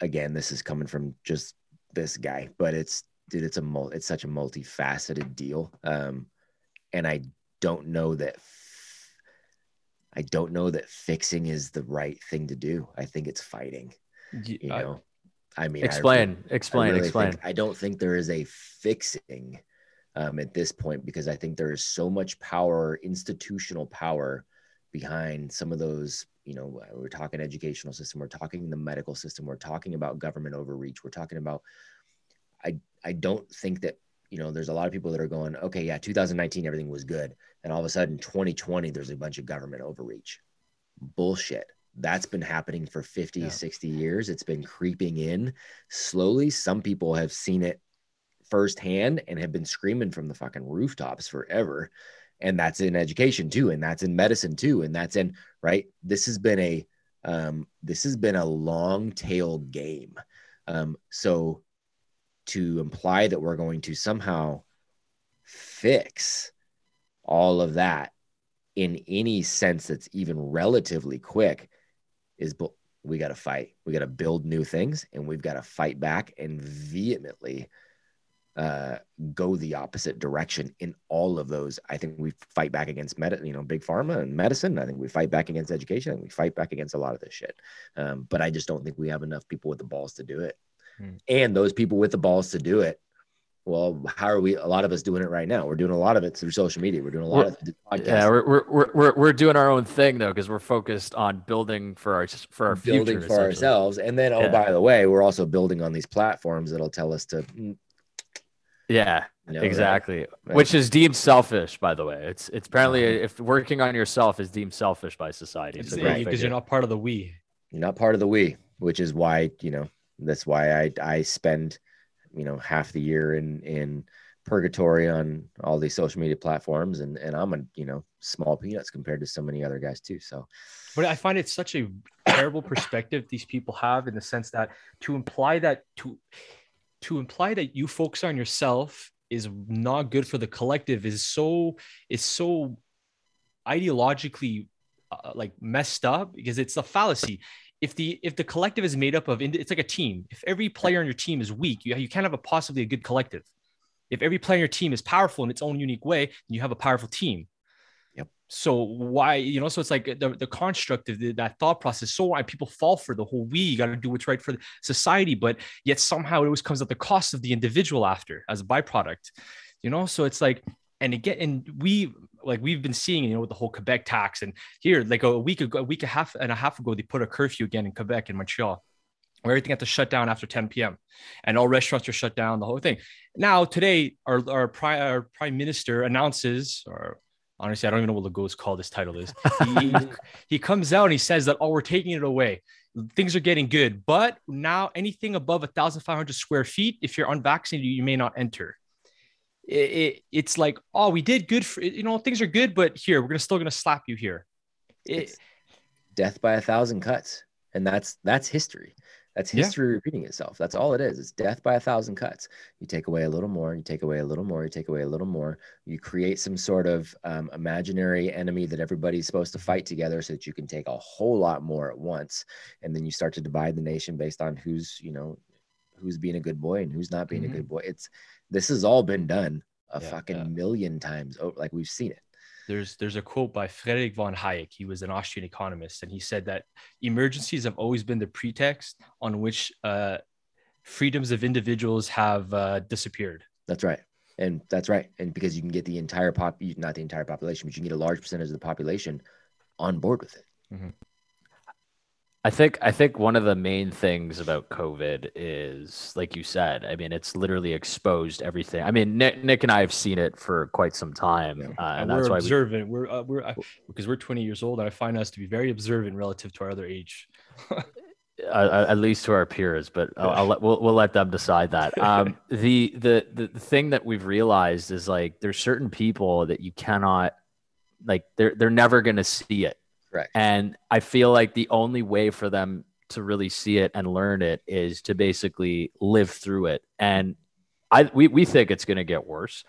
Again, this is coming from just this guy, but it's dude, it's a mul- it's such a multifaceted deal. Um, and I don't know that f- I don't know that fixing is the right thing to do. I think it's fighting. You I- know, I mean, I- Explain, I explain, really explain. I don't think there is a fixing um, at this point because I think there is so much power, institutional power behind some of those. You know, we're talking educational system, we're talking the medical system, we're talking about government overreach, we're talking about. I I don't think that you know there's a lot of people that are going, okay, yeah, 2019 everything was good, and all of a sudden 2020 there's a bunch of government overreach. Bullshit. That's been happening for 50, Yeah. 60 years. It's been creeping in slowly. Some people have seen it firsthand and have been screaming from the fucking rooftops forever. And that's in education too, and that's in medicine too, and that's in right. This has been a um, this has been a long tail game. Um, so to imply that we're going to somehow fix all of that in any sense that's even relatively quick is bu- we got to fight. We got to build new things and we've got to fight back and vehemently uh, go the opposite direction in all of those. I think we fight back against med- you know, big pharma and medicine. I think we fight back against education and we fight back against a lot of this shit. Um, but I just don't think we have enough people with the balls to do it. Hmm. And those people with the balls to do it, well, how are we? A lot of us doing it right now. We're doing a lot of it through social media. We're doing a lot We're- of podcasts. Yeah, we're, we're, we're, we're, we're doing our own thing though, because we're focused on building for our for our building future, for ourselves. And then, oh, Yeah. by the way, we're also building on these platforms that'll tell us to, mm, Yeah, you know, right? exactly. Right. Which is deemed selfish, by the way. It's it's apparently uh-huh. if working on yourself is deemed selfish by society. Because right. you're not part of the we. You're not part of the we, which is why you know that's why I I spend you know half the year in in purgatory on all these social media platforms, and and I'm a you know small peanuts compared to so many other guys too. So But I find it such a terrible perspective these people have in the sense that to imply that to to imply that you focus on yourself is not good for the collective is so is so ideologically uh, like messed up because it's a fallacy. If the if the collective is made up of it's like a team. If every player on your team is weak, you you can't have a possibly a good collective. If every player on your team is powerful in its own unique way, you have a powerful team so why you know so it's like the, the construct of the, that thought process so why people fall for the whole we got to do what's right for society but yet somehow it always comes at the cost of the individual after as a byproduct you know so it's like and again and we like we've been seeing you know with the whole quebec tax and here like a week ago a week and a half and a half ago they put a curfew again in quebec and montreal where everything had to shut down after 10 p.m. and all restaurants are shut down, the whole thing. Now, today, our, our, prime, our prime minister announces, or honestly, I don't even know what Legault's call this title is. He, he comes out and he says that, oh, we're taking it away. Things are getting good. But now, anything above 1,500 square feet, if you're unvaccinated, you may not enter. It, it, it's like, oh, we did good for, you know, things are good, but here, we're gonna still going to slap you here. It, death by a thousand cuts, and that's that's history. That's history yeah. repeating itself. That's all it is. It's death by a thousand cuts. You take away a little more, you take away a little more, you take away a little more. You create some sort of um, imaginary enemy that everybody's supposed to fight together so that you can take a whole lot more at once. And then you start to divide the nation based on who's, you know, who's being a good boy and who's not being mm-hmm. a good boy. It's this has all been done a yeah, fucking yeah. million times. Oh, like we've seen it there's there's a quote by Friedrich von Hayek. He was an Austrian economist, and he said that emergencies have always been the pretext on which uh, freedoms of individuals have uh, disappeared. That's right, and that's right, and because you can get the entire pop, not the entire population, but you can get a large percentage of the population on board with it. Mm-hmm. I think I think one of the main things about COVID is, like you said, I mean, it's literally exposed everything. I mean, Nick, Nick and I have seen it for quite some time, yeah. uh, and, and that's we're observant. We, we're uh, we're uh, because we're 20 years old, and I find us to be very observant relative to our other age. uh, at least to our peers, but I'll, I'll, let we'll, we'll let them decide that. Um, the, the the the thing that we've realized is like there's certain people that you cannot like they're they're never going to see it Correct. And I feel like the only way for them to really see it and learn it is to basically live through it. And I we we think it's going to get worse.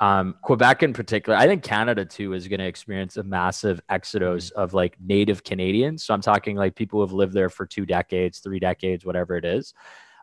Um, Quebec in particular, I think Canada too is going to experience a massive exodus mm-hmm. of like native Canadians. So I'm talking like people who have lived there for two decades, three decades, whatever it is.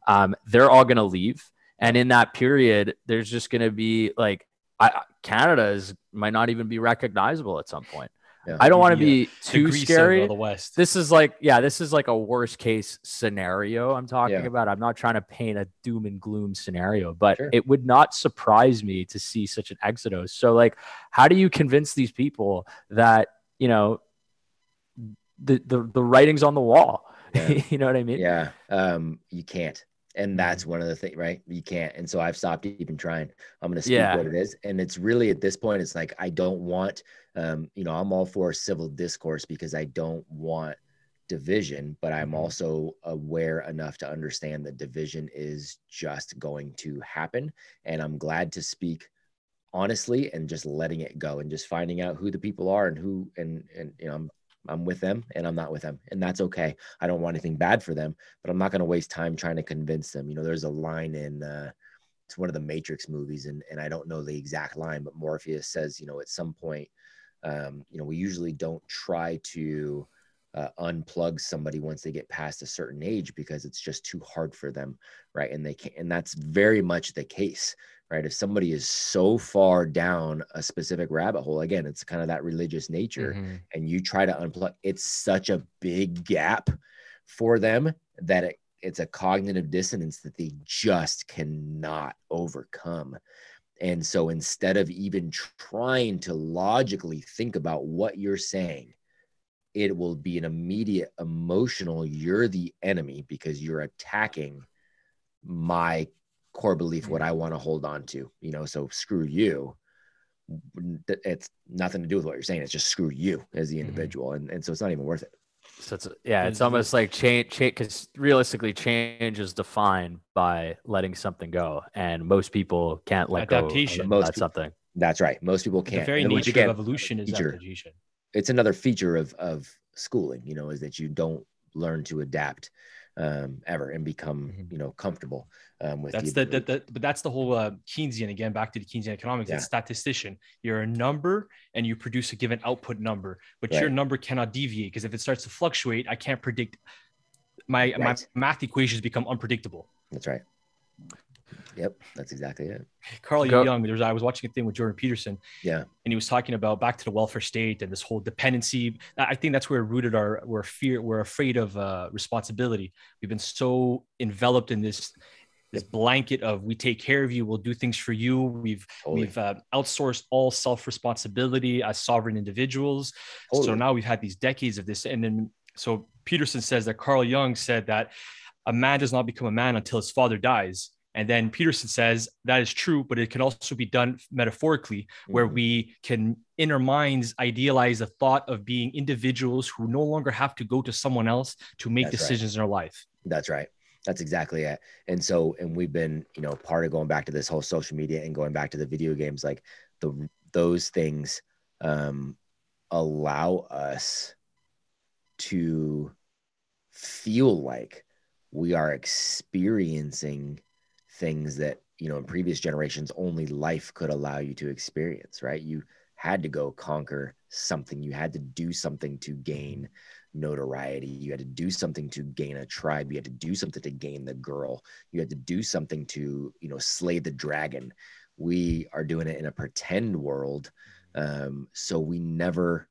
Um, they're all going to leave, and in that period, there's just going to be like I, Canada is might not even be recognizable at some point. Yeah. I don't want to be too scary. The West. This is like, yeah, this is like a worst case scenario I'm talking yeah. about. I'm not trying to paint a doom and gloom scenario, but sure. it would not surprise me to see such an exodus. So, like, how do you convince these people that you know the the, the writing's on the wall? Yeah. you know what I mean? Yeah. Um, you can't and that's mm-hmm. one of the things right you can't and so i've stopped even trying i'm going to speak yeah. what it is and it's really at this point it's like i don't want um, you know i'm all for civil discourse because i don't want division but i'm mm-hmm. also aware enough to understand that division is just going to happen and i'm glad to speak honestly and just letting it go and just finding out who the people are and who and and you know i'm I'm with them and I'm not with them. And that's okay. I don't want anything bad for them, but I'm not going to waste time trying to convince them. You know, there's a line in uh, it's one of the Matrix movies, and, and I don't know the exact line, but Morpheus says, you know, at some point, um, you know, we usually don't try to uh, unplug somebody once they get past a certain age because it's just too hard for them, right? And they can't, and that's very much the case right? If somebody is so far down a specific rabbit hole, again, it's kind of that religious nature, mm-hmm. and you try to unplug, it's such a big gap for them that it, it's a cognitive dissonance that they just cannot overcome. And so instead of even trying to logically think about what you're saying, it will be an immediate emotional, you're the enemy because you're attacking my core belief what mm-hmm. I want to hold on to, you know, so screw you. It's nothing to do with what you're saying. It's just screw you as the mm-hmm. individual. And, and so it's not even worth it. So it's, yeah, it's mm-hmm. almost like change, change, because realistically, change is defined by letting something go, and most people can't let adaptation. go. Most something. That's right. Most people can't. The very and nature again, of evolution is feature, adaptation. It's another feature of of schooling, you know, is that you don't learn to adapt um, ever and become mm-hmm. you know comfortable um, with that's the, the, the, but that's the whole uh, Keynesian again back to the Keynesian economics. Yeah. It's statistician. You're a number and you produce a given output number, but right. your number cannot deviate because if it starts to fluctuate, I can't predict. My right. my math equations become unpredictable. That's right. Yep, that's exactly it. Carl Go. Jung, there's I was watching a thing with Jordan Peterson. Yeah. And he was talking about back to the welfare state and this whole dependency. I think that's where rooted our we're fear, we're afraid of uh, responsibility. We've been so enveloped in this this blanket of we take care of you, we'll do things for you. We've totally. we've uh, outsourced all self responsibility as sovereign individuals. Totally. So now we've had these decades of this, and then so Peterson says that Carl Jung said that a man does not become a man until his father dies. And then Peterson says that is true, but it can also be done metaphorically, mm-hmm. where we can, in our minds, idealize the thought of being individuals who no longer have to go to someone else to make That's decisions right. in our life. That's right. That's exactly it. And so, and we've been, you know, part of going back to this whole social media and going back to the video games, like the those things um, allow us to feel like we are experiencing things that you know in previous generations only life could allow you to experience right? You had to go conquer something. You had to do something to gain notoriety. You had to do something to gain a tribe. You had to do something to gain the girl. You had to do something to you know slay the dragon. We are doing it in a pretend world um, so we never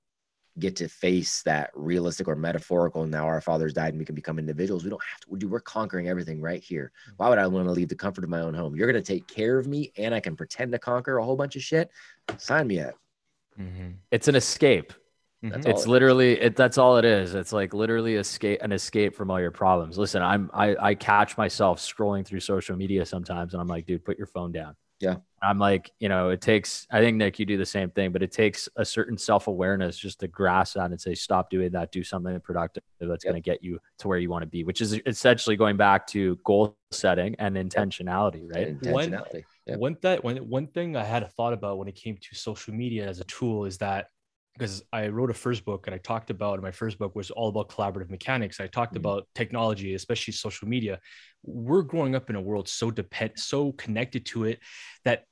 get to face that realistic or metaphorical. Now our fathers died and we can become individuals. We don't have to do. We're conquering everything right here. Mm-hmm. Why would I want to leave the comfort of my own home? You're going to take care of me and I can pretend to conquer a whole bunch of shit. Sign me up. Mm-hmm. It's an escape. Mm-hmm. It's literally it, that's all it is. It's like literally escape an escape from all your problems. Listen, I'm I, I catch myself scrolling through social media sometimes and I'm like, dude, put your phone down. Yeah. I'm like, you know, it takes, I think, Nick, you do the same thing, but it takes a certain self awareness just to grasp that and say, stop doing that, do something productive that's yep. going to get you to where you want to be, which is essentially going back to goal setting and intentionality, right? Intentionality. One, one, that, one, one thing I had a thought about when it came to social media as a tool is that because I wrote a first book and I talked about my first book was all about collaborative mechanics. I talked mm-hmm. about technology, especially social media. We're growing up in a world so depend so connected to it that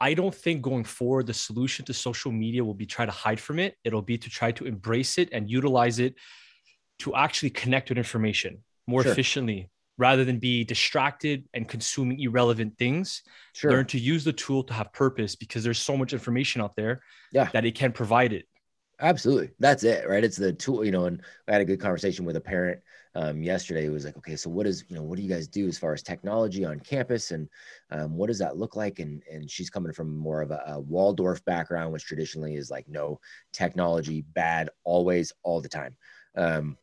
I don't think going forward the solution to social media will be try to hide from it. It'll be to try to embrace it and utilize it to actually connect with information more sure. efficiently rather than be distracted and consuming irrelevant things. Sure. Learn to use the tool to have purpose because there's so much information out there yeah. that it can provide it. Absolutely. That's it, right? It's the tool, you know, and I had a good conversation with a parent um, yesterday who was like, okay, so what is, you know, what do you guys do as far as technology on campus and um, what does that look like? And, and she's coming from more of a, a Waldorf background, which traditionally is like, no technology, bad, always, all the time. Um,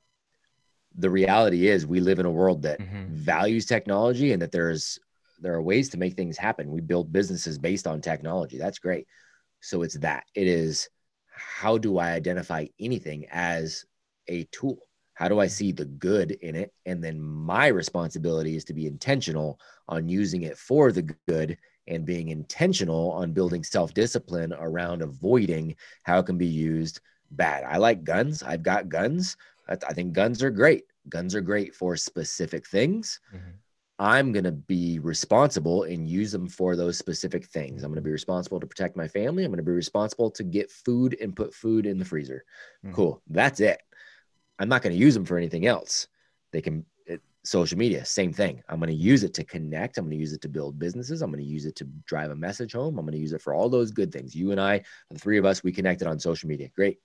the reality is we live in a world that mm-hmm. values technology and that there's, there are ways to make things happen. We build businesses based on technology. That's great. So it's that it is, how do I identify anything as a tool? How do I see the good in it? And then my responsibility is to be intentional on using it for the good and being intentional on building self discipline around avoiding how it can be used bad. I like guns. I've got guns. I think guns are great. Guns are great for specific things. Mm-hmm. I'm going to be responsible and use them for those specific things. I'm going to be responsible to protect my family. I'm going to be responsible to get food and put food in the freezer. Mm. Cool. That's it. I'm not going to use them for anything else. They can, it, social media, same thing. I'm going to use it to connect. I'm going to use it to build businesses. I'm going to use it to drive a message home. I'm going to use it for all those good things. You and I, the three of us, we connected on social media. Great.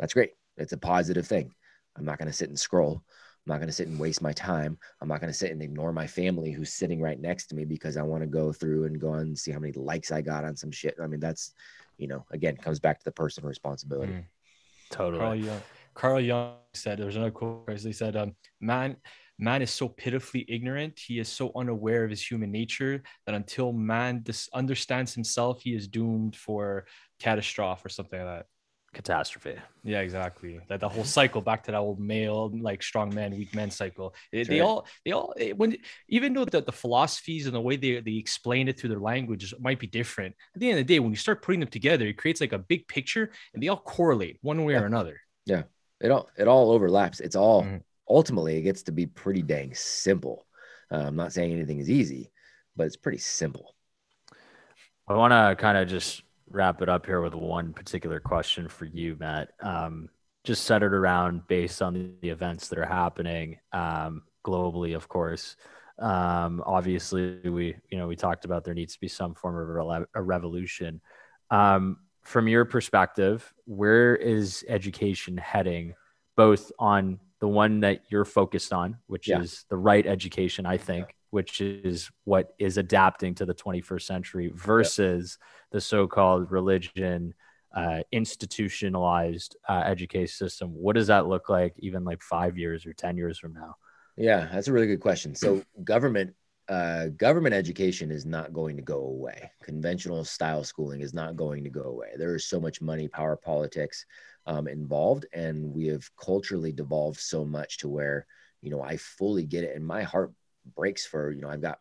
That's great. It's a positive thing. I'm not going to sit and scroll. I'm not going to sit and waste my time. I'm not going to sit and ignore my family who's sitting right next to me because I want to go through and go and see how many likes I got on some shit. I mean, that's, you know, again, comes back to the personal responsibility. Mm, totally. Carl Young, Carl Jung said, there was another quote, he said, um, man, man is so pitifully ignorant. He is so unaware of his human nature that until man dis- understands himself, he is doomed for catastrophe or something like that catastrophe. Yeah, exactly. That the whole cycle back to that old male, like strong man, weak man cycle. They, they all, they all, eh, when even though the, the philosophies and the way they, they explain it through their language might be different, at the end of the day, when you start putting them together, it creates like a big picture and they all correlate one way yeah. or another. Yeah. It all, it all overlaps. It's all, mm-hmm. ultimately, it gets to be pretty dang simple. Uh, I'm not saying anything is easy, but it's pretty simple. I want to kind of just wrap it up here with one particular question for you, Matt. Um, just centered around based on the, events that are happening um, globally, of course. Um, obviously, we you know we talked about there needs to be some form of a, a revolution. Um, from your perspective, where is education heading, both on the one that you're focused on, which yeah. is the right education, I think, which is what is adapting to the 21st century versus yep. the so-called religion uh, institutionalized uh, education system. What does that look like even like five years or ten years from now? Yeah that's a really good question. So government uh, government education is not going to go away. Conventional style schooling is not going to go away. There is so much money power politics um, involved and we have culturally devolved so much to where you know i fully get it. And my heart breaks for you know i've got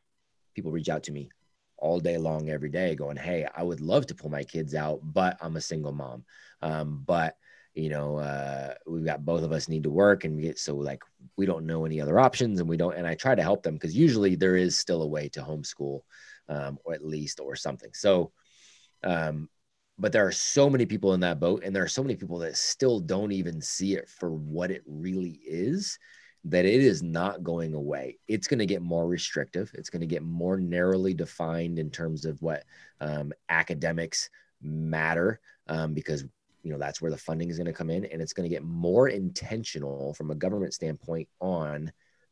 people reach out to me all day long every day going hey i would love to pull my kids out but i'm a single mom um, but you know, uh, we've got both of us need to work and get so like we don't know any other options and we don't. And I try to help them because usually there is still a way to homeschool, um, or at least or something. So, um, but there are so many people in that boat, and there are so many people that still don't even see it for what it really is. That it is not going away. It's going to get more restrictive. It's going to get more narrowly defined in terms of what um, academics matter, um, because you know that's where the funding is going to come in and it's going to get more intentional from a government standpoint on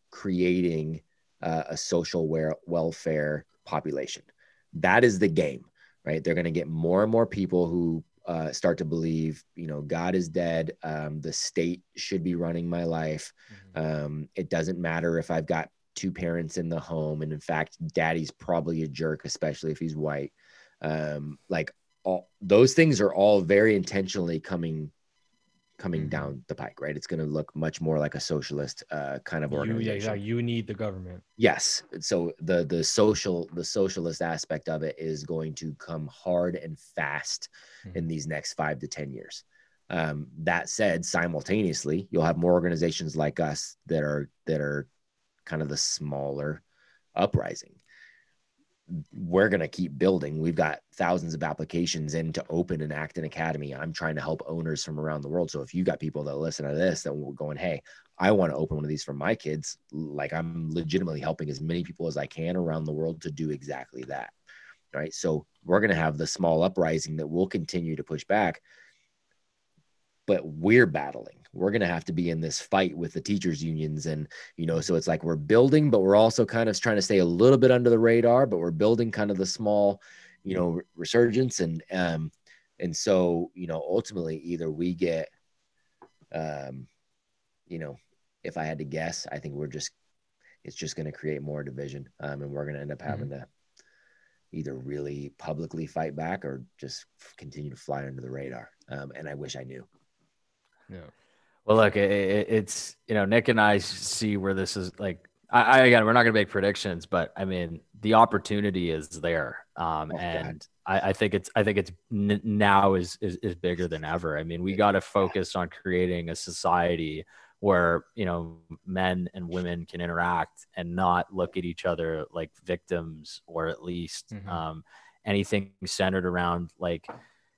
creating uh, a social welfare population that is the game right they're going to get more and more people who uh, start to believe you know god is dead um, the state should be running my life mm-hmm. um, it doesn't matter if i've got two parents in the home and in fact daddy's probably a jerk especially if he's white um, like all those things are all very intentionally coming coming mm-hmm. down the pike, right? It's going to look much more like a socialist uh, kind of organization. You, yeah, yeah, you need the government. Yes. So the the social the socialist aspect of it is going to come hard and fast mm-hmm. in these next five to ten years. Um, that said, simultaneously, you'll have more organizations like us that are that are kind of the smaller uprising we're going to keep building. We've got thousands of applications in to open an Acton Academy. I'm trying to help owners from around the world. So if you got people that listen to this that we're going, hey, I want to open one of these for my kids, like I'm legitimately helping as many people as I can around the world to do exactly that. Right. So we're going to have the small uprising that will continue to push back, but we're battling we're going to have to be in this fight with the teachers unions and you know so it's like we're building but we're also kind of trying to stay a little bit under the radar but we're building kind of the small you know resurgence and um and so you know ultimately either we get um you know if i had to guess i think we're just it's just going to create more division um and we're going to end up having mm-hmm. to either really publicly fight back or just continue to fly under the radar um and i wish i knew yeah well, look, it, it, it's you know Nick and I see where this is like. I, I again, we're not going to make predictions, but I mean the opportunity is there, um, oh, and I, I, think it's I think it's n- now is, is is bigger than ever. I mean, we got to focus on creating a society where you know men and women can interact and not look at each other like victims, or at least mm-hmm. um, anything centered around like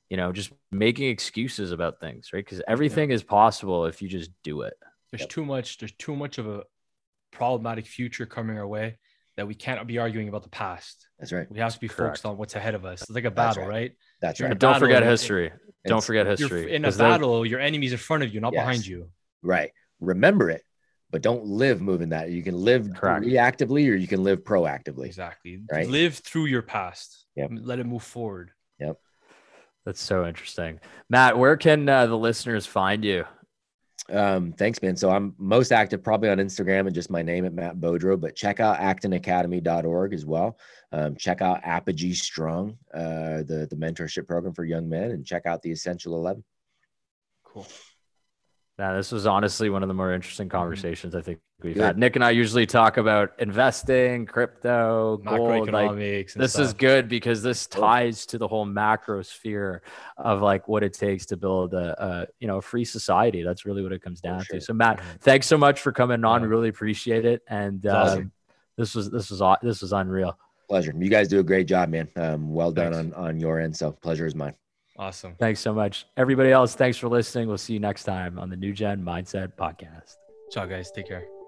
you know, just making excuses about things, right? Because everything yeah. is possible if you just do it. There's yep. too much, there's too much of a problematic future coming our way that we can't be arguing about the past. That's right. We have to be Correct. focused on what's ahead of us. It's like a battle, right. right. That's right. Don't forget history. Don't forget history. In a battle, your enemy's in front of you, not yes. behind you. Right. Remember it, but don't live moving that. You can live Correct. reactively or you can live proactively. Exactly. Right. Live through your past. Yep. Let it move forward. Yep. That's so interesting. Matt, where can uh, the listeners find you? Um, thanks, man. So I'm most active probably on Instagram and just my name at Matt Beaudreau, but check out actonacademy.org as well. Um, check out Apogee Strong, uh, the, the mentorship program for young men, and check out the Essential 11. Cool. Now, this was honestly one of the more interesting mm-hmm. conversations I think we've good. had. Nick and I usually talk about investing, crypto, gold. Like, this stuff. is good because this ties to the whole macro sphere of like what it takes to build a, a you know a free society. That's really what it comes down sure. to. So Matt, mm-hmm. thanks so much for coming on. Yeah. We really appreciate it. And um, awesome. this was this was this was unreal. Pleasure. You guys do a great job, man. Um, well done on on your end. So pleasure is mine. Awesome. Thanks so much. Everybody else, thanks for listening. We'll see you next time on the New Gen Mindset Podcast. Ciao, guys. Take care.